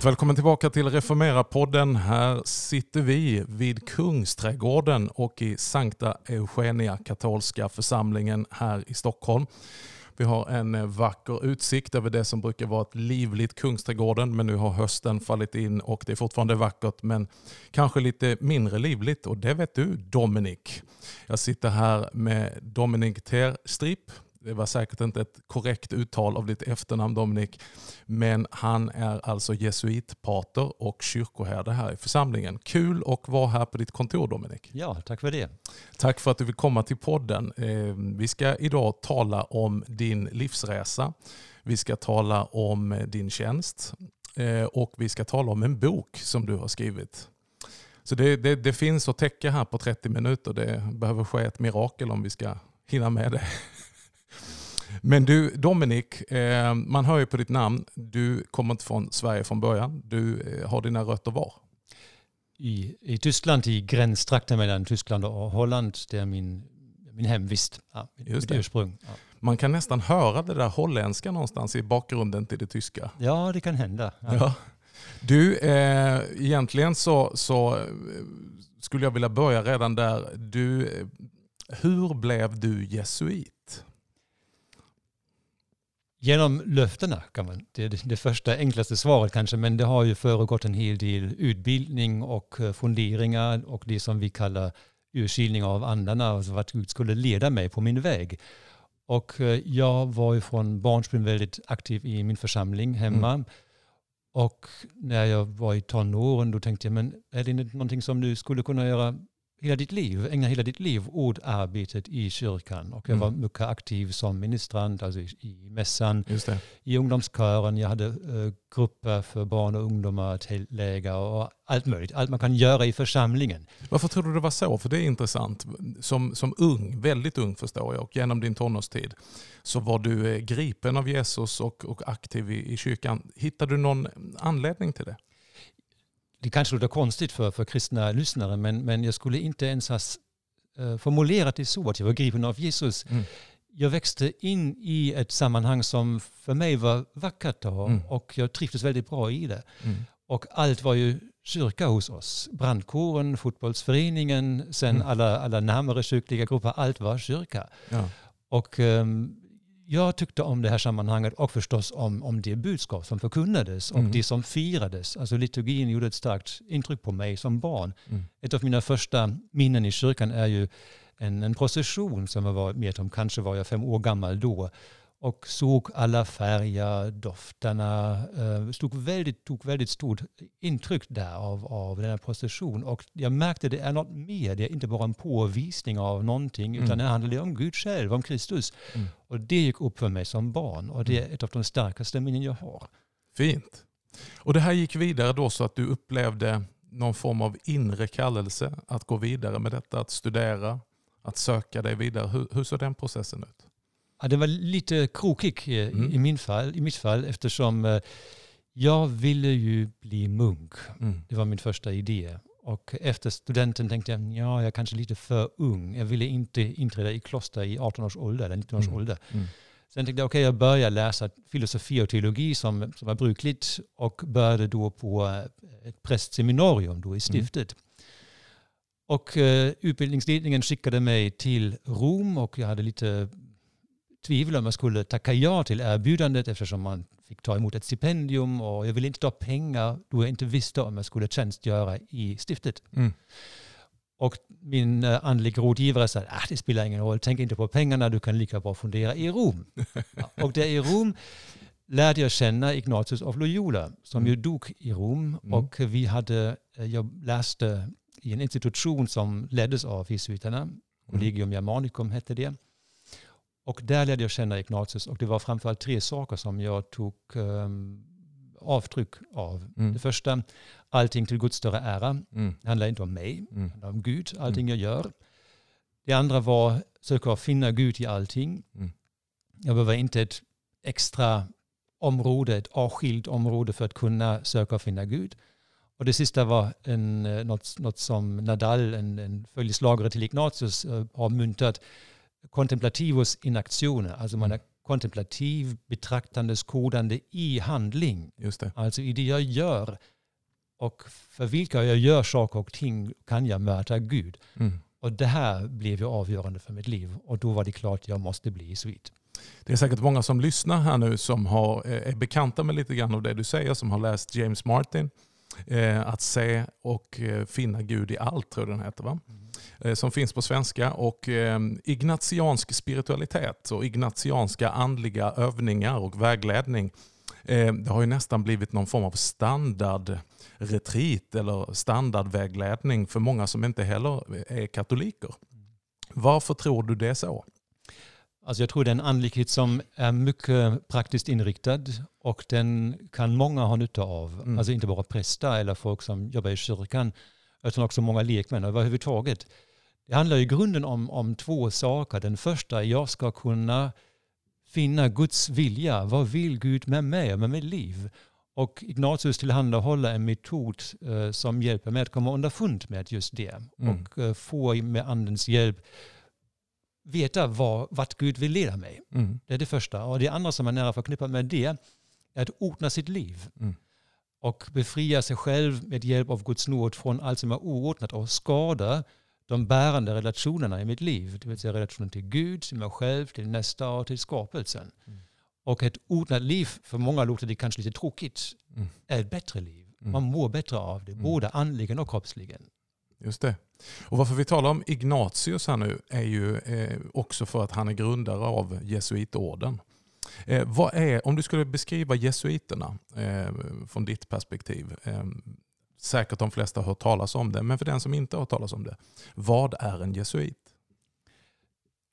Varmt välkommen tillbaka till Reformera-podden. Här sitter vi vid Kungsträdgården och i Sankta Eugenia katolska församlingen här i Stockholm. Vi har en vacker utsikt över det som brukar vara ett livligt Kungsträdgården men nu har hösten fallit in och det är fortfarande vackert men kanske lite mindre livligt och det vet du Dominik. Jag sitter här med Dominik Terstrip det var säkert inte ett korrekt uttal av ditt efternamn Dominik. Men han är alltså jesuitpater och kyrkoherde här i församlingen. Kul att vara här på ditt kontor Dominik. Ja, tack för det. Tack för att du vill komma till podden. Eh, vi ska idag tala om din livsresa. Vi ska tala om din tjänst eh, och vi ska tala om en bok som du har skrivit. Så det, det, det finns att täcka här på 30 minuter. Det behöver ske ett mirakel om vi ska hinna med det. Men du Dominik, eh, man hör ju på ditt namn, du kommer inte från Sverige från början. Du eh, har dina rötter var? I, I Tyskland, i gränstrakten mellan Tyskland och Holland. Det är min, min hemvist, ja, det. ursprung. Ja. Man kan nästan höra det där holländska någonstans i bakgrunden till det tyska. Ja, det kan hända. Ja. ja. Du, eh, egentligen så, så eh, skulle jag vilja börja redan där. Du, hur blev du jesuit? Genom löftena kan man. Det är det första enklaste svaret kanske, men det har ju föregått en hel del utbildning och eh, funderingar och det som vi kallar urskiljning av andarna, alltså vart Gud skulle leda mig på min väg. Och eh, jag var ju från barnsben väldigt aktiv i min församling hemma. Mm. Och när jag var i tonåren då tänkte jag, men är det inte någonting som du skulle kunna göra hela ditt liv, ägna hela ditt liv åt arbetet i kyrkan. Och jag mm. var mycket aktiv som ministrant, alltså i, i mässan, i ungdomskören. Jag hade uh, grupper för barn och ungdomar, tältläger och allt möjligt. Allt man kan göra i församlingen. Varför tror du det var så? För det är intressant. Som, som ung, väldigt ung förstår jag, och genom din tonårstid så var du eh, gripen av Jesus och, och aktiv i, i kyrkan. Hittade du någon anledning till det? Det kanske låter konstigt för, för kristna lyssnare, men, men jag skulle inte ens ha uh, formulerat det så att jag var gripen av Jesus. Mm. Jag växte in i ett sammanhang som för mig var vackert mm. och jag trivdes väldigt bra i det. Mm. Och allt var ju kyrka hos oss. Brandkåren, fotbollsföreningen, sen mm. alla, alla närmare kyrkliga grupper, allt var kyrka. Ja. Och um, jag tyckte om det här sammanhanget och förstås om, om det budskap som förkunnades och mm. det som firades. Alltså liturgin gjorde ett starkt intryck på mig som barn. Mm. Ett av mina första minnen i kyrkan är ju en, en procession som jag var med om, kanske var jag fem år gammal då och såg alla färger, dofterna, eh, stod väldigt, tog väldigt stort intryck där av, av den här procession. Och jag märkte att det är något mer, det är inte bara en påvisning av någonting, mm. utan det handlar om Gud själv, om Kristus. Mm. Och det gick upp för mig som barn och det är mm. ett av de starkaste minnen jag har. Fint. Och det här gick vidare då så att du upplevde någon form av inre kallelse att gå vidare med detta, att studera, att söka dig vidare. Hur, hur såg den processen ut? Ja, det var lite krokig mm. i, min fall, i mitt fall eftersom eh, jag ville ju bli munk. Mm. Det var min första idé. Och efter studenten tänkte jag, ja, jag är kanske lite för ung. Jag ville inte inträda i kloster i 18 års ålder, eller 19 års mm. ålder. Mm. Sen tänkte jag, okej, okay, jag börjar läsa filosofi och teologi som, som var brukligt och började då på eh, ett prästseminarium då i mm. stiftet. Mm. Och uh, utbildningsledningen skickade mig till Rom och jag hade lite tvivel om jag skulle tacka ja till erbjudandet eftersom man fick ta emot ett stipendium och jag ville inte ta pengar då jag inte visste om jag skulle tjänstgöra i stiftet. Mm. Och min eh, andliga rådgivare sa att ah, det spelar ingen roll, tänk inte på pengarna, du kan lika bra fundera i Rom. och där i Rom lärde jag känna Ignatius av Loyola som mm. ju dog i Rom mm. och vi hade, eh, jag läste i en institution som leddes av jesuiterna, mm. Collegium Germanicum hette det. Och där lärde jag känna Ignatius och det var framförallt tre saker som jag tog um, avtryck av. Mm. Det första, allting till Guds större ära. Mm. Det handlar inte om mig, mm. det handlar om Gud, allting mm. jag gör. Det andra var söka finna Gud i allting. Mm. Jag behöver inte ett extra område, ett avskilt område för att kunna söka och finna Gud. Och det sista var en, eh, något, något som Nadal, en, en följeslagare till Ignatius, uh, har myntat kontemplativus in actione. Alltså man är kontemplativ, betraktande, skådande i handling. Just det. Alltså i det jag gör. Och för vilka jag gör saker och ting kan jag möta Gud. Mm. Och det här blev ju avgörande för mitt liv. Och då var det klart att jag måste bli jesuit. Det är säkert många som lyssnar här nu som har, eh, är bekanta med lite grann av det du säger, som har läst James Martin. Eh, att se och eh, finna Gud i allt, tror jag den heter. Va? Mm. Som finns på svenska. Och Ignatiansk spiritualitet och ignatianska andliga övningar och vägledning. Det har ju nästan blivit någon form av standardretreat eller standardvägledning för många som inte heller är katoliker. Varför tror du det är så? Alltså jag tror det är en andlighet som är mycket praktiskt inriktad och den kan många ha nytta av. Mm. Alltså inte bara präster eller folk som jobbar i kyrkan utan också många lekmän överhuvudtaget. Det handlar i grunden om, om två saker. Den första jag ska kunna finna Guds vilja. Vad vill Gud med mig och med mitt liv? Och Ignatius tillhandahåller en metod eh, som hjälper mig att komma underfund med just det. Mm. Och eh, få med andens hjälp veta var, vart Gud vill leda mig. Mm. Det är det första. Och det andra som är nära förknippat med det är att ordna sitt liv. Mm. Och befria sig själv med hjälp av Guds nåd från allt som är oordnat och skada de bärande relationerna i mitt liv. Det vill säga relationen till Gud, till mig själv, till nästa och till skapelsen. Mm. Och ett ordnat liv, för många låter det kanske lite tråkigt, mm. är ett bättre liv. Mm. Man mår bättre av det, mm. både andligen och kroppsligen. Just det. Och varför vi talar om Ignatius här nu är ju eh, också för att han är grundare av jesuitorden. Eh, vad är, om du skulle beskriva jesuiterna eh, från ditt perspektiv, eh, säkert de flesta har hört talas om det, men för den som inte har hört talas om det, vad är en jesuit?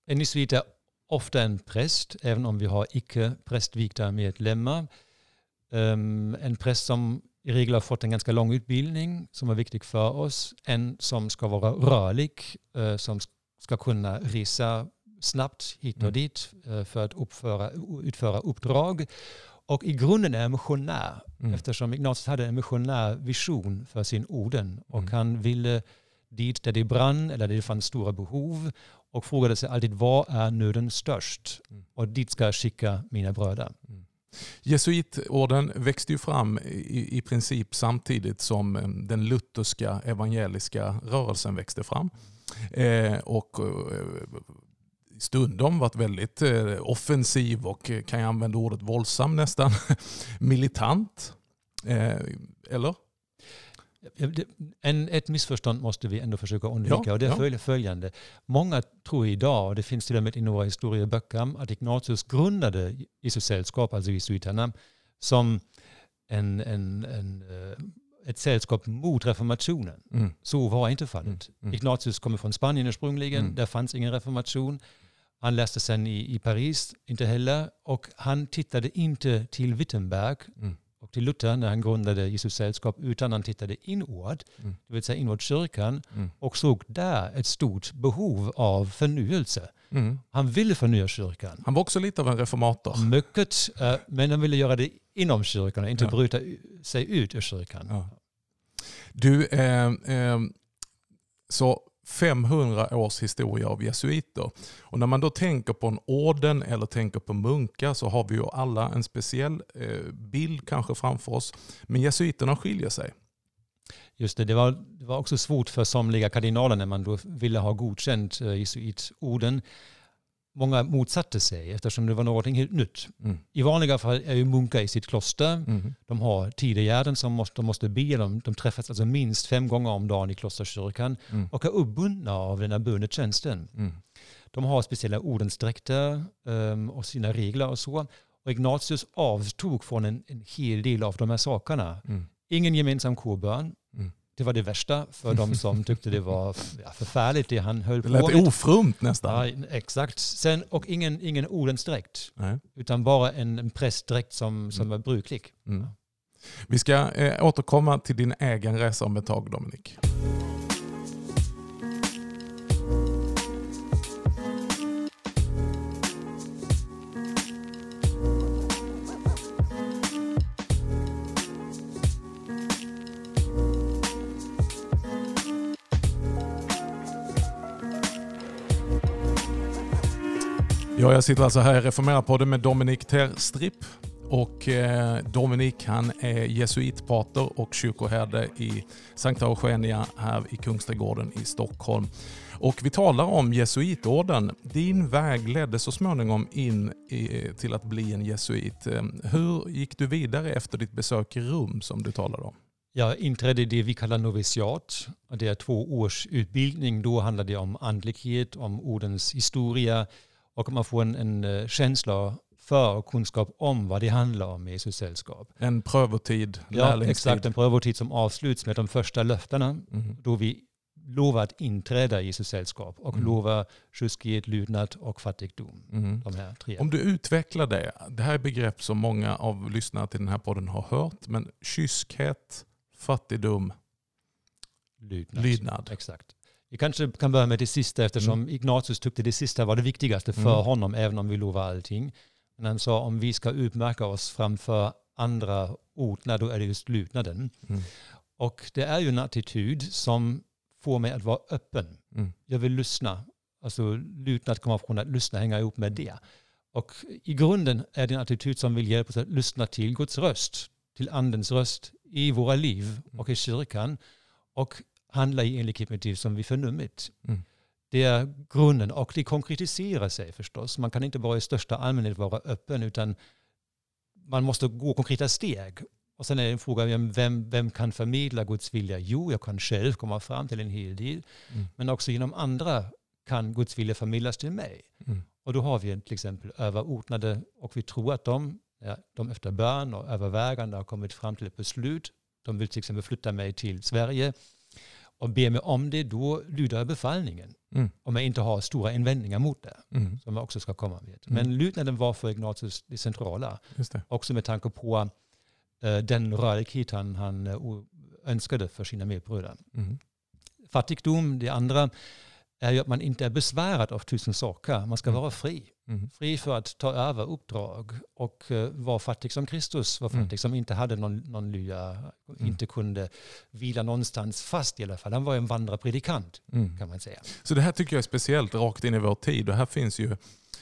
En jesuit är ofta en präst, även om vi har icke prästvigda medlemmar. Um, en präst som i regel har fått en ganska lång utbildning som är viktig för oss. En som ska vara rörlig, eh, som ska kunna resa snabbt hit och mm. dit eh, för att uppföra, utföra uppdrag. Och i grunden är missionär, mm. eftersom Ignatius hade en missionär vision för sin orden. Och mm. han ville dit där det brann eller där det fanns stora behov och frågade sig alltid vad är nöden störst? Mm. Och dit ska jag skicka mina bröder. Mm. Jesuitorden växte ju fram i, i princip samtidigt som eh, den lutherska evangeliska rörelsen växte fram. Eh, och eh, stundom varit väldigt eh, offensiv och eh, kan jag använda ordet våldsam nästan, militant. Eh, eller? En, ett missförstånd måste vi ändå försöka undvika ja, och det är ja. följande. Många tror idag, och det finns till och med i några historieböcker, att Ignatius grundade Jesussällskap, alltså jesuiterna, som en, en, en, ett sällskap mot reformationen. Mm. Så var inte fallet. Mm. Mm. Ignatius kommer från Spanien ursprungligen, mm. där fanns ingen reformation. Han läste sen i, i Paris, inte heller, och han tittade inte till Wittenberg mm och till Luther när han grundade Jesus sällskap utan han tittade inåt, mm. det vill säga inåt kyrkan mm. och såg där ett stort behov av förnyelse. Mm. Han ville förnya kyrkan. Han var också lite av en reformator. Mycket, eh, men han ville göra det inom kyrkan och inte ja. bryta sig ut ur kyrkan. Ja. Du, eh, eh, så 500 års historia av jesuiter. Och när man då tänker på en orden eller tänker på munkar så har vi ju alla en speciell eh, bild kanske framför oss. Men jesuiterna skiljer sig. Just det, det var, det var också svårt för somliga kardinaler när man då ville ha godkänt eh, jesuitorden många motsatte sig eftersom det var något helt nytt. Mm. I vanliga fall är ju munkar i sitt kloster. Mm. De har tidegärden som måste, de måste be. De, de träffas alltså minst fem gånger om dagen i klosterkyrkan mm. och är uppbundna av den här bönetjänsten. Mm. De har speciella ordensdräkter um, och sina regler och så. Och Ignatius avstod från en, en hel del av de här sakerna. Mm. Ingen gemensam korbön. Det var det värsta för de som tyckte det var förfärligt det han höll på med. Det lät ofrumt nästan. Ja, exakt. Sen, och ingen, ingen ordensdräkt, utan bara en, en prästdräkt som, som mm. var bruklig. Mm. Vi ska eh, återkomma till din egen resa om ett tag Dominik. Ja, jag sitter alltså här i Reformera-podden med Dominik Terstrip. Och eh, Dominik han är jesuitpater och kyrkoherde i Sankta Eugenia här i Kungsträdgården i Stockholm. Och vi talar om jesuitorden. Din väg ledde så småningom in i, till att bli en jesuit. Eh, hur gick du vidare efter ditt besök i Rum som du talade om? Jag inträdde i det vi kallar noviciat. Det är två års utbildning. Då handlar det om andlighet, om ordens historia och man får en, en eh, känsla för och kunskap om vad det handlar om med Jesus sällskap. En prövotid, Ja, exakt. En prövotid som avsluts med de första löftena. Mm. Då vi lovar att inträda i Jesus sällskap och mm. lovar kyskhet, lydnad och fattigdom. Mm. De här tre. Om du utvecklar det. Det här är begrepp som många av lyssnarna till den här podden har hört. Men kyskhet, fattigdom, lydnad. lydnad. Exakt. Vi kanske kan börja med det sista eftersom mm. Ignatius tyckte det sista var det viktigaste för mm. honom även om vi lovar allting. Men han sa om vi ska utmärka oss framför andra ortna då är det just lydnaden. Mm. Och det är ju en attityd som får mig att vara öppen. Mm. Jag vill lyssna. Alltså lydnad kommer från att lyssna, hänga ihop med det. Och i grunden är det en attityd som vill hjälpa oss att lyssna till Guds röst, till andens röst i våra liv och i kyrkan. Och handla i enlighet med det som vi förnummit. Mm. Det är grunden och det konkretiserar sig förstås. Man kan inte bara i största allmänhet vara öppen utan man måste gå konkreta steg. Och sen är det en fråga, vem, vem kan förmedla Guds vilja? Jo, jag kan själv komma fram till en hel del. Mm. Men också genom andra kan Guds vilja förmedlas till mig. Mm. Och då har vi till exempel överordnade och vi tror att de, ja, de efter bön och övervägande har kommit fram till ett beslut. De vill till exempel flytta mig till Sverige och ber mig om det, då lyder jag befallningen. Mm. Om jag inte har stora invändningar mot det, mm. som jag också ska komma med. Mm. Men lydnaden var för Ignatius det centrala. Det. Också med tanke på uh, den rörlighet han, han uh, önskade för sina medbröder. Mm. Fattigdom, det andra, är ju att man inte är besvärad av tusen saker. Man ska mm. vara fri. Mm. Fri för att ta över uppdrag och uh, vara fattig som Kristus var fattig mm. som inte hade någon, någon lya, mm. inte kunde vila någonstans fast i alla fall. Han var en vandrarpredikant mm. kan man säga. Så det här tycker jag är speciellt rakt in i vår tid och här finns ju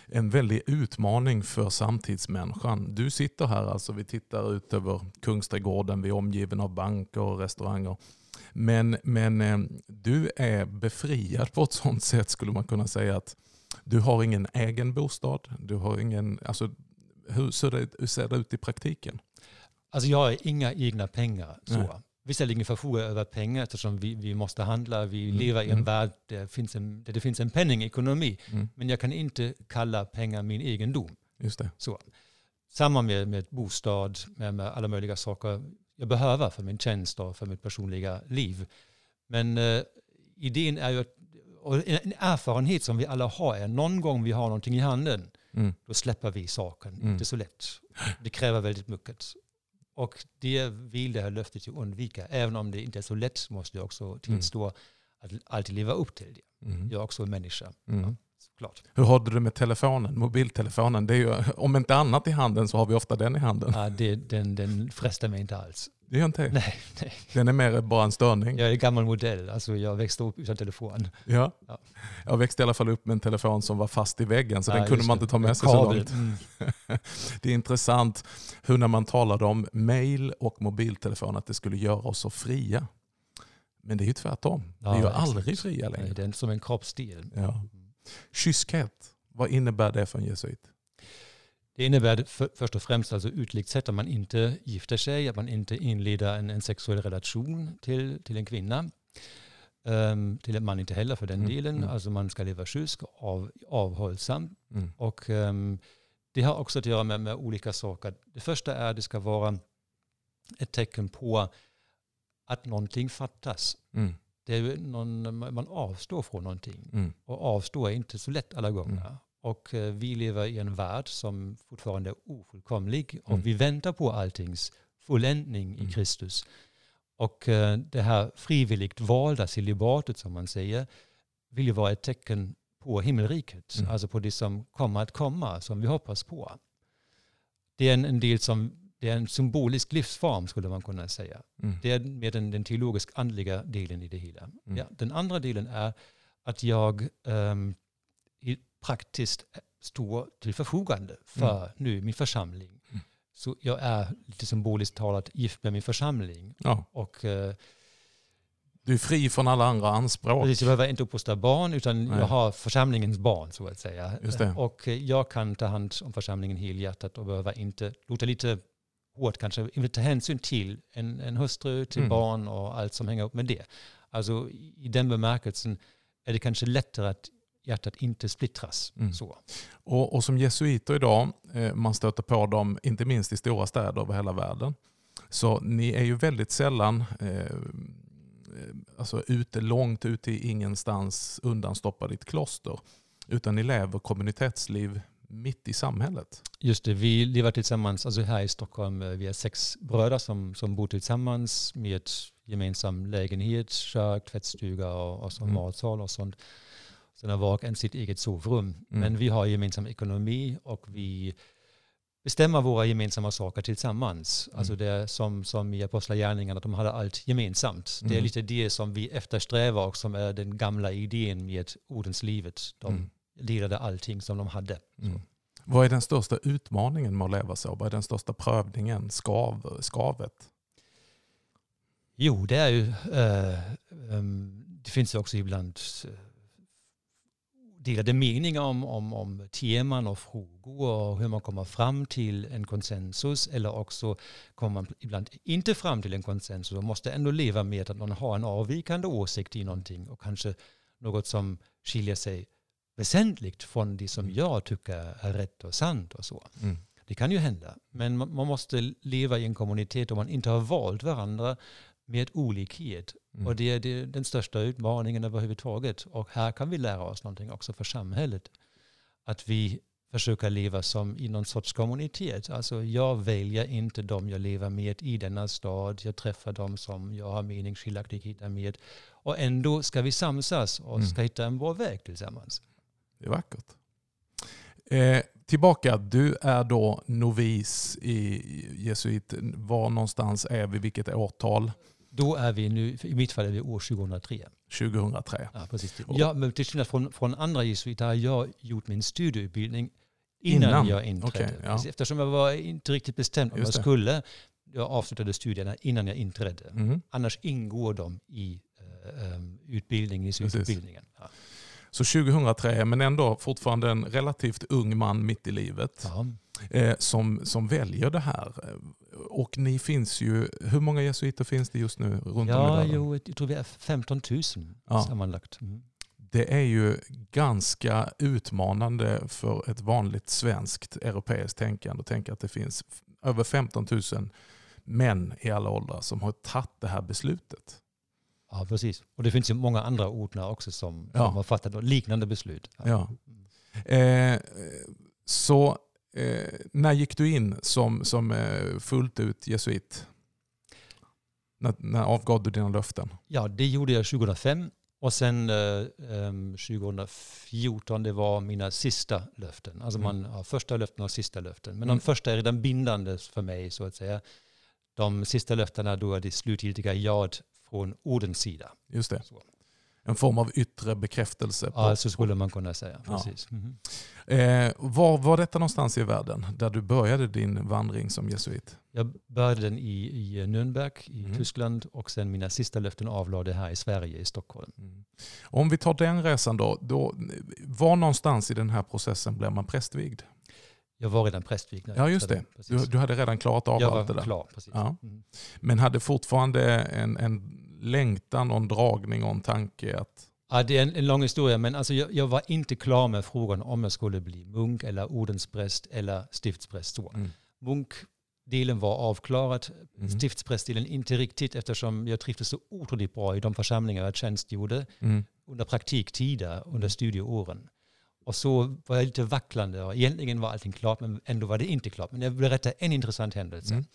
en väldig utmaning för samtidsmänniskan. Du sitter här, alltså vi tittar ut över Kungsträdgården, vi är omgiven av banker och restauranger. Men, men eh, du är befriad på ett sånt sätt skulle man kunna säga att du har ingen egen bostad. Du har ingen, alltså, hur, ser det, hur ser det ut i praktiken? Alltså jag har inga egna pengar. Så. Visserligen förfogar jag över pengar eftersom vi, vi måste handla. Vi mm. lever i en mm. värld där det finns en, där det finns en penningekonomi. Mm. Men jag kan inte kalla pengar min egendom. Just det. Så. Samma med, med bostad, med, med alla möjliga saker jag behöver för min tjänst och för mitt personliga liv. Men eh, idén är ju att, och en erfarenhet som vi alla har är någon gång vi har någonting i handen, mm. då släpper vi saken. Mm. Inte så lätt. Det kräver väldigt mycket. Och det vill det här löftet ju undvika. Även om det inte är så lätt måste jag också tillstå mm. att alltid leva upp till det. Mm. Jag är också en människa. Mm. Ja. Såklart. Hur har du det med telefonen, mobiltelefonen? Det är ju, om inte annat i handen så har vi ofta den i handen. Ja, det, den, den frestar mig inte alls. Det gör inte nej, nej. Den är mer bara en störning. Jag är en gammal modell. Alltså jag växte upp utan telefon. Ja. ja. Jag växte i alla fall upp med en telefon som var fast i väggen så ja, den kunde man inte ta med sig så långt. Mm. det är intressant hur när man talade om mail och mobiltelefon att det skulle göra oss så fria. Men det är ju tvärtom. Ja, vi är ju aldrig fria längre. Nej, det är som en kroppsdel. Ja. Kyskhet, vad innebär det för en jesuit? Det innebär för, först och främst alltså ytligt sett att man inte gifter sig, att man inte inleder en, en sexuell relation till, till en kvinna. Um, till en man inte heller för den mm. delen. Mm. Alltså man ska leva kysk, av, avhållsam. Mm. Och um, det har också att göra med, med olika saker. Det första är att det ska vara ett tecken på att någonting fattas. Mm. Det är någon, man avstår från någonting. Mm. Och avstå är inte så lätt alla gånger. Mm. Och eh, vi lever i en värld som fortfarande är ofullkomlig och mm. vi väntar på alltings fulländning mm. i Kristus. Och eh, det här frivilligt valda celibatet som man säger vill ju vara ett tecken på himmelriket, mm. alltså på det som kommer att komma, som vi hoppas på. Det är en, en del som det är en symbolisk livsform skulle man kunna säga. Mm. Det är mer den, den teologisk andliga delen i det hela. Mm. Ja, den andra delen är att jag um, praktiskt står till förfogande för mm. nu min församling. Mm. Så jag är lite symboliskt talat gift med min församling. Ja. Och, eh, du är fri från alla andra anspråk. Precis, jag behöver inte uppfostra barn utan Nej. jag har församlingens barn så att säga. Och jag kan ta hand om församlingen helhjärtat och behöver inte, låta lite hårt kanske, inte ta hänsyn till en, en hustru, till mm. barn och allt som hänger upp med det. Alltså i den bemärkelsen är det kanske lättare att hjärtat inte splittras. Mm. Så. Och, och, som jesuiter idag, eh, man stöter på dem inte minst i stora städer över hela världen. Så ni är ju väldigt sällan eh, alltså ute långt ute i ingenstans undanstoppade i ett kloster. Utan ni lever kommunitetsliv mitt i samhället. Just det, vi lever tillsammans, alltså här i Stockholm, eh, vi är sex bröder som, som bor tillsammans med gemensam lägenhet, kök, tvättstuga och, och mm. matsal och sånt. Sen har var och en sitt eget sovrum. Mm. Men vi har gemensam ekonomi och vi bestämmer våra gemensamma saker tillsammans. Mm. Alltså det som, som i Apostlagärningarna, att de hade allt gemensamt. Mm. Det är mm. lite det som vi eftersträvar och som är den gamla idén med ordenslivet. De mm. delade allting som de hade. Mm. Vad är den största utmaningen med att leva så? Vad är den största prövningen, skav, skavet? Jo, det är ju, äh, um, det finns ju också ibland uh, delade meningar om, om, om teman och frågor och hur man kommer fram till en konsensus eller också kommer man ibland inte fram till en konsensus och måste ändå leva med att man har en avvikande åsikt i någonting och kanske något som skiljer sig väsentligt från det som jag tycker är rätt och sant och så. Mm. Det kan ju hända, men man måste leva i en kommunitet om man inte har valt varandra med olikhet. Mm. Och det är det, den största utmaningen överhuvudtaget. Och här kan vi lära oss någonting också för samhället. Att vi försöker leva som i någon sorts kommunitet. Alltså jag väljer inte dem jag lever med i denna stad. Jag träffar dem som jag har meningsskiljaktigheter med. Och ändå ska vi samsas och mm. ska hitta en bra väg tillsammans. Det är vackert. Eh, tillbaka, du är då novis i jesuit. Var någonstans är vi? Vilket årtal? Då är vi nu, i mitt fall är det år 2003. 2003. Ja, precis. Ja, men till skillnad från, från andra jesuiter har jag gjort min studieutbildning innan, innan. jag inträdde. Okay, ja. Eftersom jag var inte riktigt bestämd om jag skulle. Jag avslutade studierna innan jag inträdde. Mm. Annars ingår de i uh, utbildning, i utbildningen. Ja. Så 2003, men ändå fortfarande en relativt ung man mitt i livet. Eh, som, som väljer det här. Och ni finns ju, hur många jesuiter finns det just nu runt ja, om i världen? Jo, jag tror vi är 15 000 ja. sammanlagt. Mm. Det är ju ganska utmanande för ett vanligt svenskt europeiskt tänkande att tänka att det finns över 15 000 män i alla åldrar som har tagit det här beslutet. Ja, precis. Och det finns ju många andra orter också som, ja. som har fattat liknande beslut. Ja. Eh, så eh, när gick du in som, som eh, fullt ut jesuit? När, när avgav du dina löften? Ja, det gjorde jag 2005. Och sen eh, 2014, det var mina sista löften. Alltså mm. man har första löften och sista löften. Men mm. de första är redan bindande för mig så att säga. De sista löftena då är det slutgiltiga jaet från ordens sida. Just det. Så. En form av yttre bekräftelse. På, ja, så skulle man kunna säga. Precis. Ja. Mm -hmm. eh, var var detta någonstans i världen, där du började din vandring som jesuit? Jag började den i, i Nürnberg i mm. Tyskland och sen mina sista löften avlade här i Sverige, i Stockholm. Mm. Om vi tar den resan då, då, var någonstans i den här processen blev man prästvigd? Jag var redan prästvigd. Ja, just det. Du, du, hade redan klarat av jag allt det där? Klar, precis. Ja. Mm. Men hade fortfarande en, en längtan en dragning en tanke att... Ja, det är en, en lång historia, men alltså jag, jag, var inte klar med frågan om jag skulle bli munk eller ordenspräst eller stiftspräst. Mm. Munkdelen var avklarad, mm. stiftsprästdelen inte riktigt eftersom jag trivdes så otroligt bra i de församlingar jag tjänstgjorde mm. under praktiktider, under studieåren. Och så var jag lite vacklande och egentligen var allting klart men ändå var det inte klart. Men jag vill berätta en intressant händelse. Mm.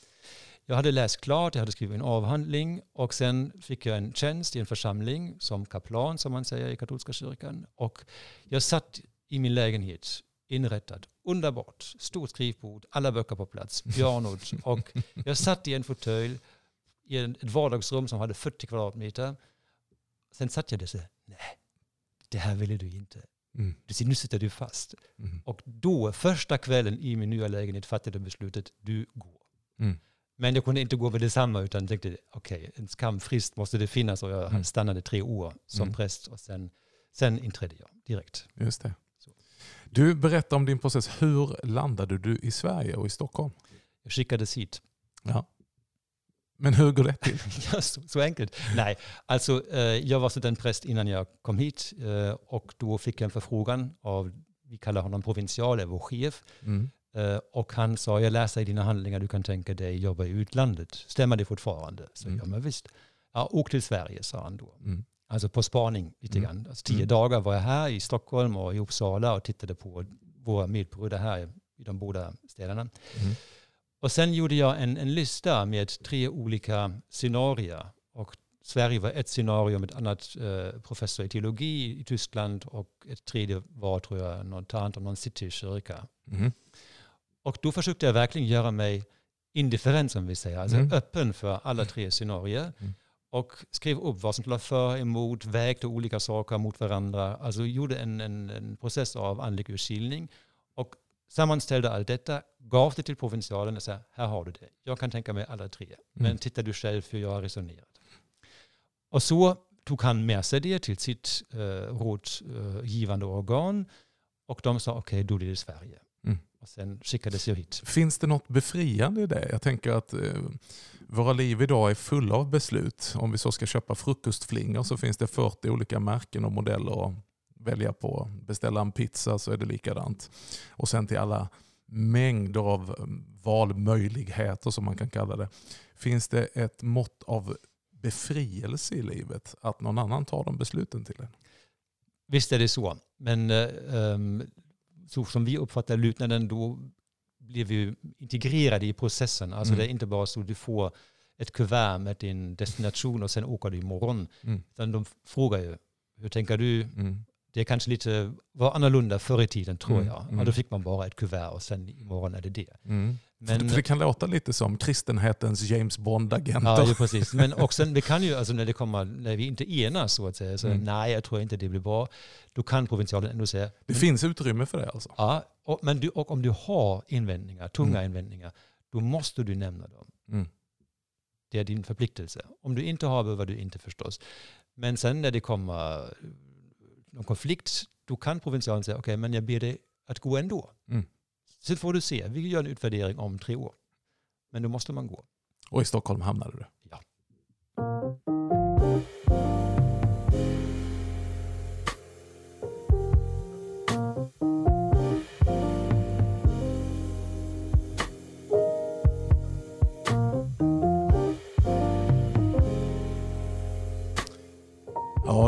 Jag hade läst klart, jag hade skrivit en avhandling och sen fick jag en tjänst i en församling som kaplan som man säger i katolska kyrkan. Och jag satt i min lägenhet inrättad, underbart, stort skrivbord, alla böcker på plats, pianot och jag satt i en fåtölj i ett vardagsrum som hade 40 kvadratmeter. Sen satt jag där och sa, nej, det här ville du inte Mm. Nu sitter du fast. Mm. Och då, första kvällen i min nya lägenhet fattade jag beslutet, du går. Mm. Men jag kunde inte gå med detsamma utan tänkte, okej, okay, en skamfrist måste det finnas och jag mm. stannade tre år som mm. präst och sen, sen inträdde jag direkt. Just det. Så. Du, berätta om din process. Hur landade du i Sverige och i Stockholm? Jag skickades hit. Ja. Men hur går det till? ja, så, så, enkelt. Nej, alltså eh, jag var studentpräst innan jag kom hit eh, och då fick jag en förfrågan av, vi kallar honom provinsial, vår chef. Mm. Eh, och han sa, jag läser i dina handlingar, du kan tänka dig jobba i utlandet. Stämmer det fortfarande? Så mm. ja, men visst. Ja, åk till Sverige, sa han då. Mm. Alltså på spaning lite mm. grann. Alltså, tio mm. dagar var jag här i Stockholm och i Uppsala och tittade på våra medbröder här i de båda städerna. Mm. Och sen gjorde jag en, en lista med tre olika scenarier. Och Sverige var ett scenario med ett annat eh, professor i teologi i Tyskland och ett tredje var, tror jag, någon tant om någon citykyrka. Mm. Och då försökte jag verkligen göra mig indifferent, som vi säger, alltså mm. öppen för alla tre scenarier. Mm. Och skrev upp vad som vara för, emot, vägde olika saker mot varandra. Alltså gjorde en, en, en process av andlig urskiljning. Och sammanställde allt detta, gav det till provinsialen och sa, här har du det. Jag kan tänka mig alla tre. Men mm. titta du själv hur jag har resonerat. Och så tog han med sig det till sitt eh, rådgivande organ och de sa, okej, okay, då blir det Sverige. Mm. Och sen skickades jag hit. Finns det något befriande i det? Jag tänker att eh, våra liv idag är fulla av beslut. Om vi så ska köpa frukostflingor så finns det 40 olika märken och modeller att välja på. Beställa en pizza så är det likadant. Och sen till alla mängder av eh, valmöjligheter som man kan kalla det. Finns det ett mått av befrielse i livet att någon annan tar de besluten till en? Visst är det så. Men um, så som vi uppfattar lutnaden, då blir vi integrerade i processen. Alltså mm. det är inte bara så att du får ett kuvert med din destination och sen åker du imorgon. Mm. Utan de frågar ju, hur tänker du? Mm. Det kanske lite var annorlunda förr i tiden tror jag. Mm. då fick man bara ett kuvert och sen imorgon är det det. Mm. Men, det kan låta lite som kristenhetens James Bond-agenter. Ja, precis. Men också, vi kan ju, alltså när, det kommer, när vi inte enas så att säga, så mm. nej, jag tror inte det blir bra, då kan provinsialen ändå säga... Det men, finns utrymme för det alltså? Ja, och, men du, och om du har invändningar, tunga mm. invändningar, då måste du nämna dem. Mm. Det är din förpliktelse. Om du inte har behöver du inte förstås. Men sen när det kommer någon konflikt, då kan provinsialen säga, okej, okay, men jag ber dig att gå ändå. Mm. Så får du se, vi gör en utvärdering om tre år. Men då måste man gå. Och i Stockholm hamnade du?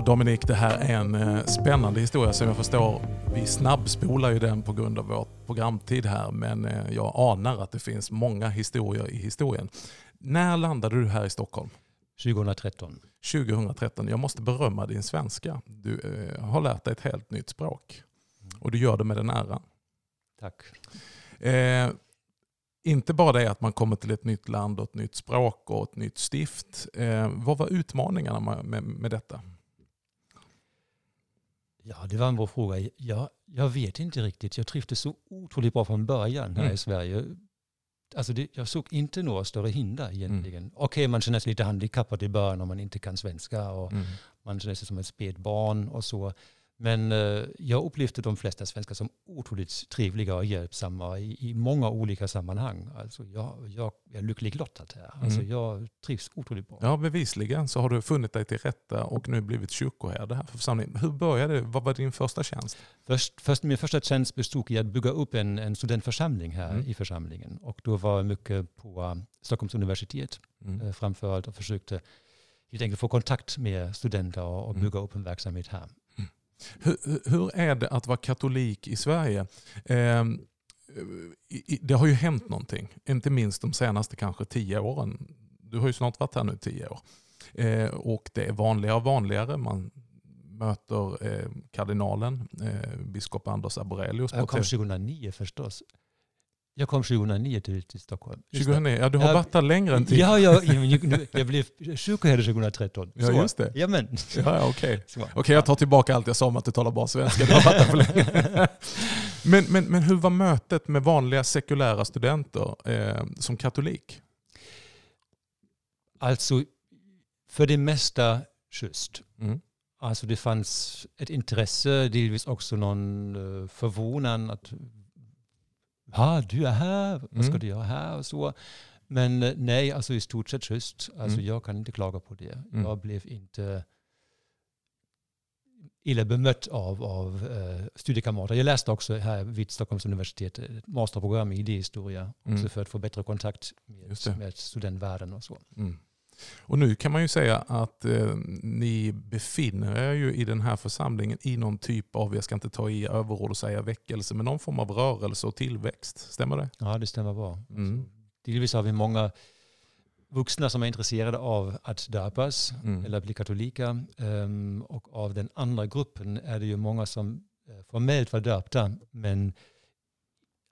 Dominik, det här är en eh, spännande historia som jag förstår. Vi snabbspolar ju den på grund av vår programtid här, men eh, jag anar att det finns många historier i historien. När landade du här i Stockholm? 2013. 2013. Jag måste berömma din svenska. Du eh, har lärt dig ett helt nytt språk. Och du gör det med den äran. Tack. Eh, inte bara det att man kommer till ett nytt land och ett nytt språk och ett nytt stift. Eh, vad var utmaningarna med, med, med detta? Ja, det var en bra fråga. Jag, jag vet inte riktigt. Jag trivdes så otroligt bra från början här mm. i Sverige. Alltså det, jag såg inte några större hinder egentligen. Mm. Okej, okay, man känner sig lite handikappad i början om man inte kan svenska och mm. man känner sig som ett spädbarn och så. Men eh, jag upplevde de flesta svenskar som otroligt trevliga och hjälpsamma i, i många olika sammanhang. Alltså jag, jag, är lyckligt lottad här. Alltså mm. Jag trivs otroligt bra. Ja, bevisligen så har du funnit dig till rätta och nu blivit kyrkoherde här för församlingen. Hur började det? Vad var din första tjänst? Först, först, min första tjänst bestod i att bygga upp en, en studentförsamling här mm. i församlingen. Och då var jag mycket på uh, Stockholms universitet mm. uh, framför allt och försökte helt enkelt få kontakt med studenter och, och mm. bygga upp en verksamhet här. Hur, hur, är det att vara katolik i Sverige? Eh, det har ju hänt någonting, inte minst de senaste kanske tio åren. Du har ju snart varit här nu tio år. Eh, och det är vanligare och vanligare. Man möter eh, kardinalen, eh, biskop Anders Aborelius. Jag kom 2009 förstås. Jag kom 2009 till, till Stockholm. 2009, ja du har varit där längre än tid. Ja, jag, jag blev sjuk här 2013. Ja, just det. Ja, Okej, okay. okay, jag tar tillbaka allt jag sa om att du talar bara svenska. Du har varit där för länge. men, men, men hur var mötet med vanliga sekulära studenter eh, som katolik? Alltså, för det mesta schysst. Mm. Alltså det fanns ett intresse, delvis också någon uh, förvånan att ja, du är här, vad ska mm. du göra här och så. Men uh, nej, alltså i stort sett schysst. Alltså mm. jag kan inte klaga på det. Mm. Jag blev inte illa bemött av, av uh, studiekamrater. Jag läste också här vid Stockholms universitet ett masterprogram i idéhistoria, också mm. för att få bättre kontakt med, med studentvärlden och så. Mm. Och nu kan man ju säga att eh, ni befinner er ju i den här församlingen i någon typ av, jag ska inte ta i överord och säga väckelse, men någon form av rörelse och tillväxt. Stämmer det? Ja, det stämmer bra. Mm. Alltså, delvis har vi många vuxna som är intresserade av att döpas mm. eller bli katolika. Um, och av den andra gruppen är det ju många som eh, formellt var döpta, men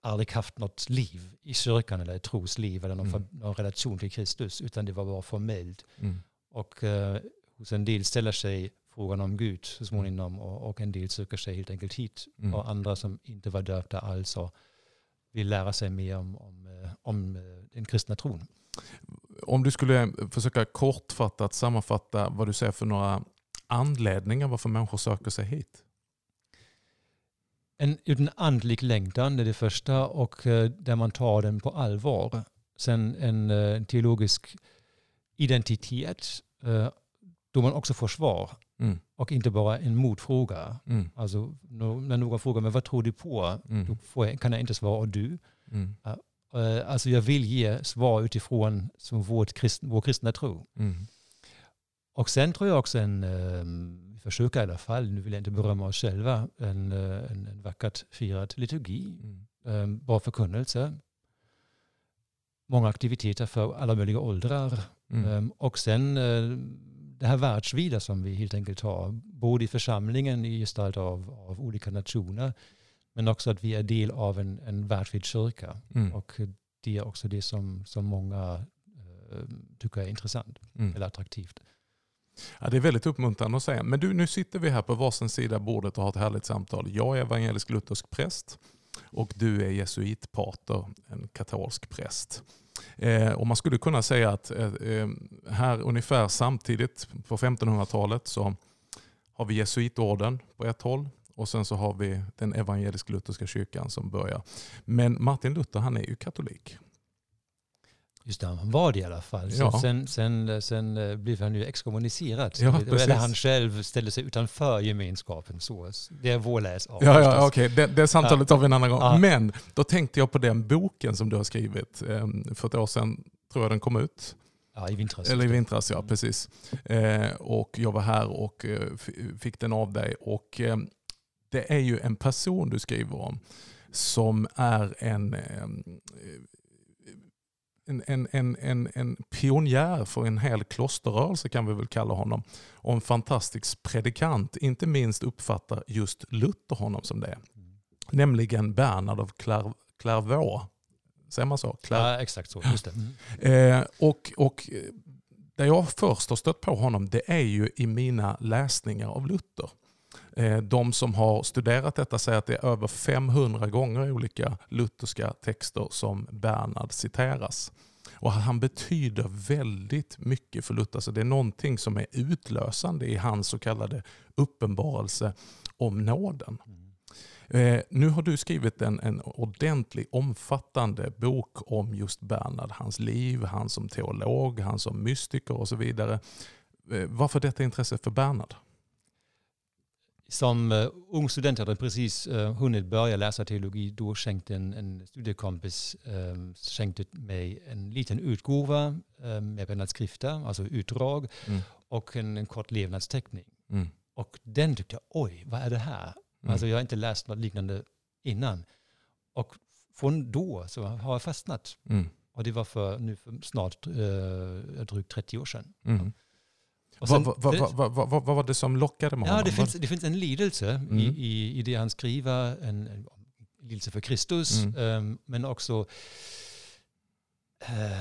aldrig haft något liv i kyrkan eller ett trosliv eller någon, mm. någon relation till Kristus utan det var bara formellt. Mm. Och uh, hos en del ställer sig frågan om Gud så småningom och, och en del söker sig helt enkelt hit. Mm. Och andra som inte var döpta alls och vill lära sig mer om, om, eh, om eh, den kristna tron. Om du skulle försöka kortfattat sammanfatta vad du ser för några anledningar varför människor söker sig hit? En, en andlig längtan är det första och uh, där man tar den på allvar. Sen en uh, teologisk identitet uh, då man också får svar. Mm. Och inte bara en motfråga. Mm. Alltså när någon frågar mig vad tror du på? Mm. Då jag, kan jag inte svara du. Mm. alltså jag vill ge svar utifrån som vårt krist, vår kristna tro. Mm. Och sen tror jag också en försöka i alla fall, nu vill jag inte berömma oss själva, en, eh, en, en vackert firad liturgi, mm. um, bra förkunnelse, många aktiviteter för alla möjliga åldrar mm. um, och sen det här världsvida som vi helt enkelt har, både i församlingen i gestalt av, av olika nationer, men också att vi är del av en, en världsvid kyrka. Mm. Och det är också det som, som många uh, tycker är intressant mm. eller attraktivt. Ja, det är väldigt uppmuntrande att säga. Men du, nu sitter vi här på varsin sida bordet och har ett härligt samtal. Jag är evangelisk-luthersk präst och du är jesuitpater, en katolsk präst. Eh, och man skulle kunna säga att eh, eh här ungefär samtidigt på 1500-talet så har vi jesuitorden på ett håll och sen så har vi den evangelisk-lutherska kyrkan som börjar. Men Martin Luther han är ju katolik. Just det, han var det i alla fall. Ja. Sen, sen, sen eh, blev han ju exkommunicerad. Ja, eller han själv ställde sig utanför gemenskapen. Så det är vår läs av. Ja, ja. Okay. Det, det samtalet tar vi en annan gång. Ja. Men då tänkte jag på den boken som du har skrivit. Ehm, för ett år sedan tror jag den kom ut. Ja, i vintras. Eller i vintras, ja precis. Eh, och jag var här och eh, fick den av dig. Och det är ju en person du skriver om som är en ehm, en, en, en, en, pionjär för en hel klosterrörelse kan vi väl kalla honom. Och en fantastisk predikant. Inte minst uppfattar just Luther honom som det. Mm. Nämligen Bernard av Clairvaux. Säger man så? Clair... Ja, exakt så. Just mm. eh, och, och där jag först har stött på honom det är ju i mina läsningar av Luther. Eh, de som har studerat detta säger att det är över 500 gånger i olika lutherska texter som Bernhard citeras. Och han betyder väldigt mycket för Luther. Så det är någonting som är utlösande i hans så kallade uppenbarelse om nåden. Eh, nu har du skrivit en, en ordentlig omfattande bok om just Bernhard, hans liv, han som teolog, han som mystiker och så vidare. Eh, varför detta intresse för Bernhard? Som uh, ung student hade precis uh, hunnit börja läsa teologi. Då skänkte en, en studiekompis um, skänkte mig en liten utgåva um, med Bernhards skrifter, alltså utdrag, mm. och en, en kort levnadsteckning. Mm. Och den tyckte jag, oj, vad är det här? Mm. Alltså jag har inte läst något liknande innan. Och från då så har jag fastnat. Mm. Och det var för nu för snart uh, drygt 30 år sedan. Mm. Sen, vad, vad, vad, vad, var det som lockade med ja, honom? Det finns, det finns en lidelse mm. i, i, i det han skriver, en, lidelse för Kristus, mm. um, men också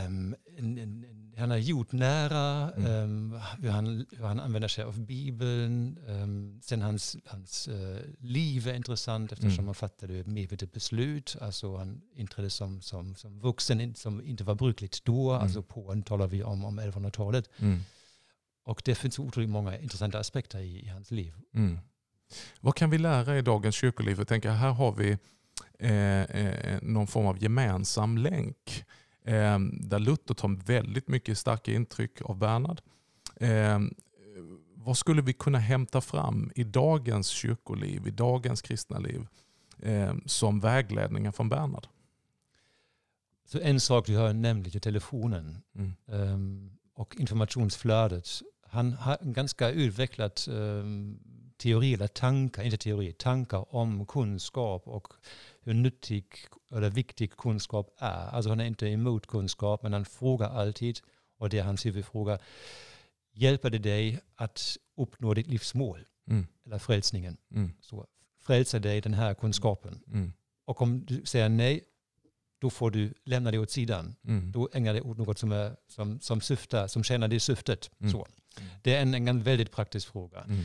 um, en, en, han är jordnära, mm. um, hur, han, hur han använder sig av Bibeln. Um, sen hans, hans uh, liv är intressant eftersom mm. han fattade medvetet beslut. Alltså han inträdde som, som, som vuxen som inte var brukligt då. Mm. Alltså på talar vi om, om 1100-talet. Mm. Och det finns otroligt många intressanta aspekter i, i hans liv. Mm. Vad kan vi lära i dagens kyrkoliv? Jag tänker, här har vi eh, eh, någon form av gemensam länk. Eh, där Luther tar väldigt mycket starka intryck av Bernhard. Eh, vad skulle vi kunna hämta fram i dagens kyrkoliv, i dagens kristna liv eh, som vägledningar från Bernhard? Så en sak du har nämnt är telefonen mm. um, och informationsflödet. Han har en ganska utvecklad um, teori eller tankar, inte teori, tankar om kunskap och hur nyttig eller viktig kunskap är. Alltså han är inte emot kunskap men han frågar alltid, och det är hans huvudfråga, hjälper det dig att uppnå ditt livsmål? Mm. Eller frälsningen? Mm. Så frälser dig den här kunskapen? Mm. Och om du säger nej, då får du lämna det åt sidan. Mm. Då ägnar dig åt något som, är, som, som syftar, som tjänar det syftet. Mm. Så. Det är en, en väldigt praktisk fråga. Mm.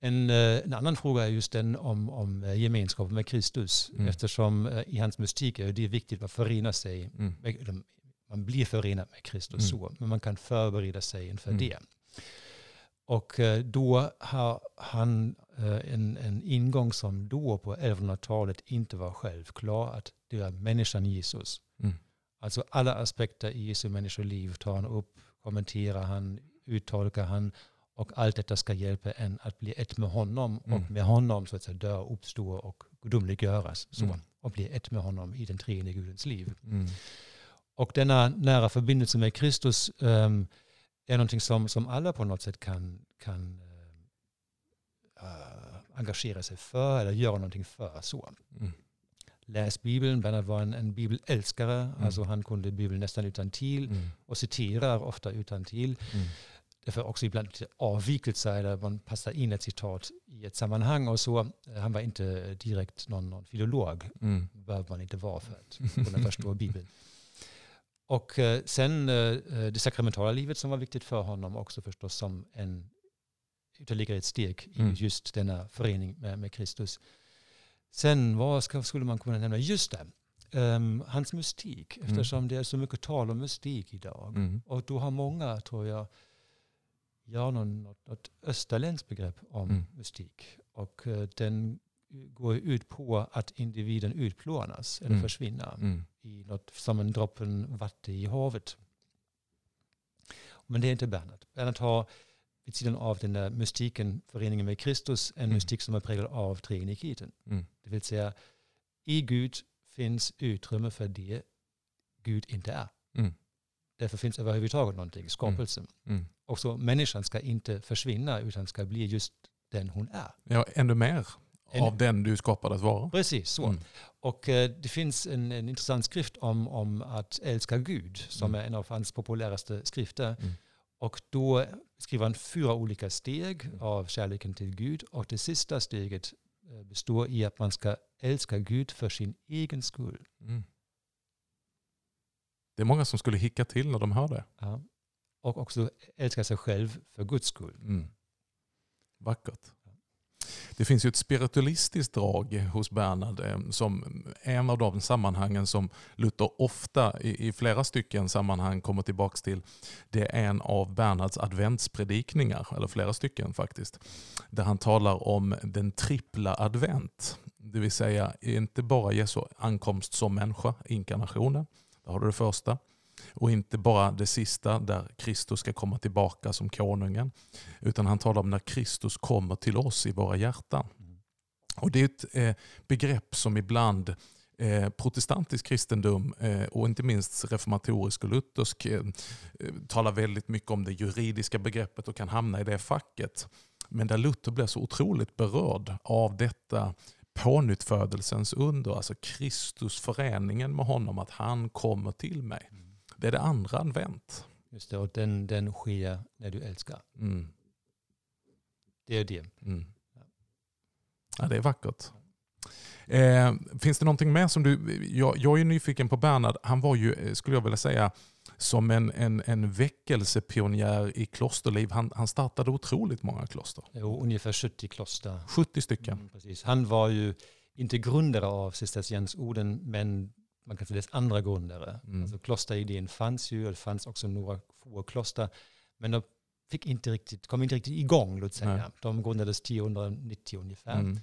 En, eh, en, annan fråga är just den om, om eh, gemenskap med Kristus. Mm. Eftersom eh, i hans mystik är det viktigt att förena sig. Mm. Med, man blir förenad med Kristus mm. så, men man kan förbereda sig inför det. Och då har han en, en ingång som då på 1100-talet inte var självklar, att det är människan Jesus. Mm. Alltså alla aspekter i Jesu människoliv tar han upp, kommenterar han, uttolkar han och allt detta ska hjälpa en att bli ett med honom mm. och med honom så att säga dö, uppstå och gudomliggöras. Så, mm. Och bli ett med honom i den treenige Gudens liv. Mm. Och denna nära förbindelse med Kristus um, är någonting som, som alla på något sätt kan, kan uh, engagera sig för eller göra någonting för. Så. Mm. Läs Bibeln, Bernhard var en, en bibelälskare, mm. alltså han kunde Bibeln nästan utan till mm. och citerar ofta utan till. Mm därför också ibland avvikelser eller man passar in ett citat i ett sammanhang och så. Han var inte direkt någon, någon filolog, mm. behöver man inte vara för att kunna förstå Bibeln. Och eh, sen eh, det sakramentala livet som var viktigt för honom också förstås som en ytterligare ett steg i mm. just denna förening med, med Kristus. Sen vad ska, skulle man kunna nämna? Just det, um, hans mystik, mm. eftersom mm. det är så mycket tal om mystik idag. Mm. Och då har många, tror jag, ja, något, något österländskt begrepp om mm. mystik. Och uh, den går ut på att individen utplånas eller mm. försvinner mm. i något som en droppen vatten i havet. Men det är inte Bernhard. Bernhard har vid sidan av den där mystiken, föreningen med Kristus, en mm. mystik som är präglad av treenigheten. Mm. Det vill säga, i Gud finns utrymme för det Gud inte är. Mm. Därför finns överhuvudtaget någonting, skapelsen. Mm. Och så människan ska inte försvinna utan ska bli just den hon är. Ja, ännu mer en, av den du skapade att vara. Precis, så. Mm. Och eh, det finns en, en, intressant skrift om, om att älska Gud som mm. är en av hans populäraste skrifter. Mm. Och då skriver han fyra olika steg mm. av kärleken till Gud och det sista steget eh, består i att man ska älska Gud för sin egen skull. Mm. Det är många som skulle hicka till när de hör det. Ja. Och också älska sig själv för Guds skull. Mm. Vackert. Det finns ju ett spiritualistiskt drag hos Bernhard eh, som en av de sammanhangen som Luther ofta i, flera stycken sammanhang kommer tillbaka till. Det är en av Bernhards adventspredikningar, eller flera stycken faktiskt. Där han talar om den trippla advent. Det vill säga inte bara Jesu ankomst som människa, inkarnationen, där har du det första. Och inte bara det sista där Kristus ska komma tillbaka som konungen. Utan han talar om när Kristus kommer till oss i våra hjärtan. Och Det är ett eh, begrepp som ibland eh, protestantisk kristendom eh, och inte minst reformatorisk och luthersk eh, talar väldigt mycket om det juridiska begreppet och kan hamna i det facket. Men där Luther blir så otroligt berörd av detta pånyttfödelsens under, alltså Kristus föreningen med honom, att han kommer till mig. Mm. Det är det andra advent. Just det, och den, den sker när du älskar. Mm. Det är det. Mm. Ja. det är vackert. Eh, finns det någonting mer som du... Jag, jag är nyfiken på Bernhard. Han var ju, eh, skulle jag vilja säga, som en, en, en väckelsepionjär i klosterliv. Han, han startade otroligt många kloster. Jo, ungefär 70 kloster. 70 stycken. Mm, precis. Han var ju inte grundare av cisterciensorden, men man kan säga dess andra grundare. Mm. Alltså klosteridén fanns ju, det fanns också några få kloster, men de fick inte riktigt, kom inte riktigt igång, låt säga. Nej. De grundades 1090 ungefär. Mm.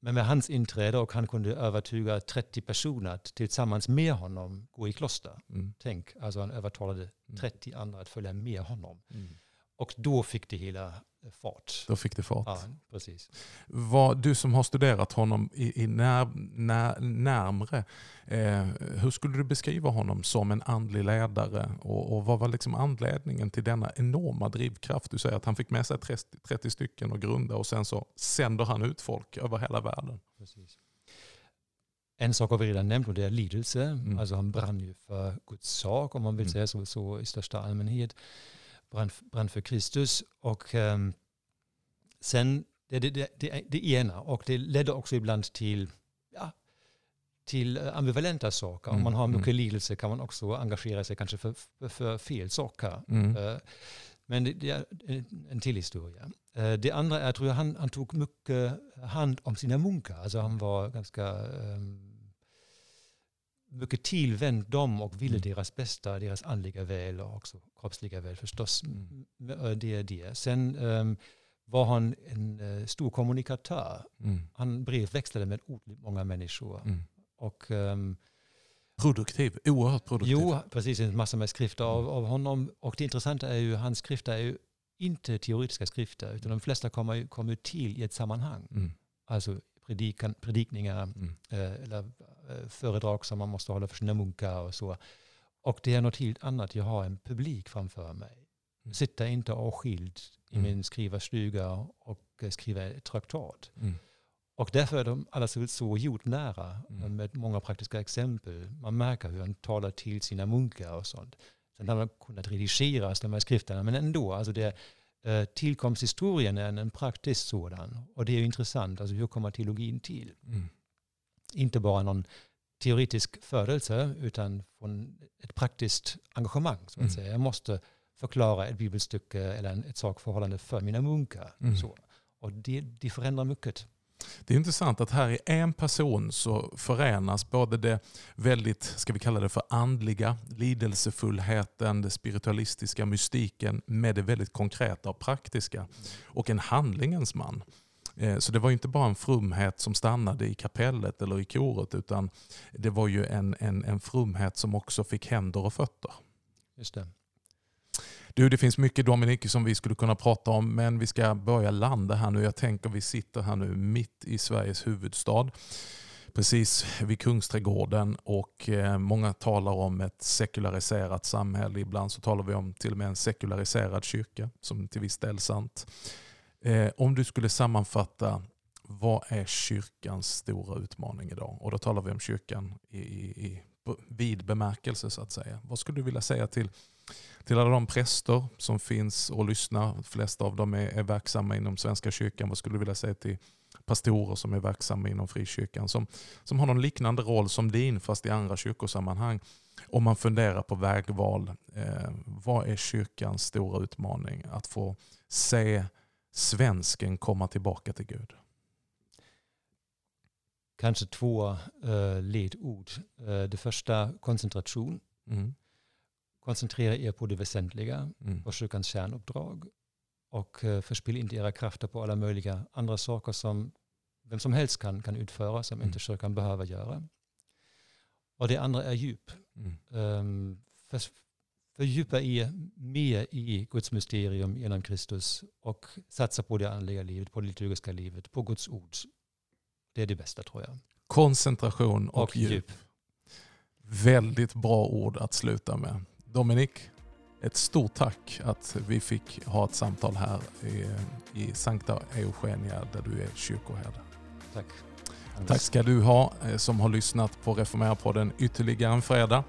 Men med hans inträde och han kunde övertyga 30 personer att tillsammans med honom gå i kloster. Mm. Tänk, alltså han övertalade 30 mm. andra att följa med honom. Mm. Och då fick det hela fart. Då fick det fart. Ja, precis. Vad, du som har studerat honom i, i när, när, närmre, eh, hur skulle du beskriva honom som en andlig ledare? Och, och vad var liksom anledningen till denna enorma drivkraft? Du säger att han fick med sig 30, 30 stycken och grunda och sen så sänder han ut folk över hela världen. Precis. En sak har vi redan nämnt och det är lidelse. Mm. Alltså han brann ju för Guds sak om man vill mm. säga så, så i största allmänhet brann, brann för Kristus. Och um, sen, det, det, det, det, ena, och det ledde också ibland till, ja, till ambivalenta saker. Mm. Om man har mycket mm. lidelse kan man också engagera sig kanske för, för, för fel saker. Mm. Uh, men det, det, är en till historia. Uh, det andra är, tror jag, han, han tog mycket hand om sina munkar. Alltså han var ganska um, mycket tillvänt dem och ville mm. deras bästa, deras andliga väl och också kroppsliga väl förstås. Mm. Det är det. Sen um, var han en uh, stor kommunikatör. Mm. Han brevväxlade med många människor. Mm. Och, um, produktiv, oerhört produktiv. Jo, precis. En massa med skrifter av, mm. av honom. Och det intressanta är ju, hans skrifter är ju inte teoretiska skrifter, utan de flesta kommer, kommer till i ett sammanhang. Mm. Alltså predikan, predikningar mm. eh, eller föredrag som man måste hålla för sina munkar och så. Och det är något helt annat. Jag har en publik framför mig. Mm. Sitta inte avskild i mm. min skrivarstuga och skriva ett traktat. Mm. Och därför är de alla så, så jordnära mm. med många praktiska exempel. Man märker hur han talar till sina munkar och sånt. Sen har man kunnat redigera de här skrifterna, men ändå. Alltså det, Eh, tillkomsthistorien är en praktisk sådan. Och det är intressant, alltså hur kommer teologin till? Mm. Inte bara någon teoretisk födelse utan från ett praktiskt engagemang. Så att mm. säga. Jag måste förklara ett bibelstycke eller ett sakförhållande för mina munkar. Mm. Så. Och det, det förändrar mycket. Det är intressant att här i en person så förenas både det väldigt, ska vi kalla det för andliga, lidelsefullheten, det spiritualistiska, mystiken med det väldigt konkreta och praktiska. Och en handlingens man. Eh, så det var inte bara en frumhet som stannade i kapellet eller i koret utan det var ju en, en, en frumhet som också fick händer och fötter. Just det. Du, det finns mycket Dominik som vi skulle kunna prata om men vi ska börja landa här nu. Jag tänker vi sitter här nu mitt i Sveriges huvudstad precis vid Kungsträdgården och eh, många talar om ett sekulariserat samhälle. Ibland så talar vi om till och med en sekulariserad kyrka som till viss del är sant. Eh, om du skulle sammanfatta vad är kyrkans stora utmaning idag? Och då talar vi om kyrkan i, i, i vid bemärkelse så att säga. Vad skulle du vilja säga till till alla de präster som finns och lyssnar, de flesta av dem är, är verksamma inom Svenska kyrkan. Vad skulle du vilja säga till pastorer som är verksamma inom frikyrkan som, som har någon liknande roll som din fast i andra kyrkosammanhang. Om man funderar på vägval, eh, vad är kyrkans stora utmaning? Att få se svensken komma tillbaka till Gud. Kanske två uh, ledord. Uh, det första koncentration. Mm. Koncentrera er på det väsentliga, mm. på kyrkans kärnuppdrag. Och uh, förspill inte era krafter på alla möjliga andra saker som vem som helst kan, kan utföra, som mm. inte kyrkan behöver göra. Och det andra är djup. Mm. Um, fördjupa er mer i Guds mysterium genom Kristus och satsa på det andliga livet, på det liturgiska livet, på Guds ord. Det är det bästa tror jag. Koncentration och, och djup. djup. Väldigt bra ord att sluta med. Dominik, ett stort tack att vi fick ha ett samtal här i, i Sankta Eugenia där du är kyrkoherde. Tack. Tack ska du ha eh, som har lyssnat på Reformera-podden ytterligare en fredag.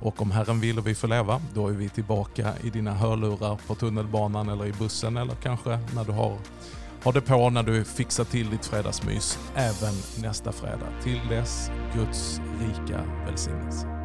Och om Herren vill och vi får leva, då är vi tillbaka i dina hörlurar på tunnelbanan eller i bussen eller kanske när du har har det på när du fixar till ditt fredagsmys även nästa fredag. Till dess, Guds rika välsignelse.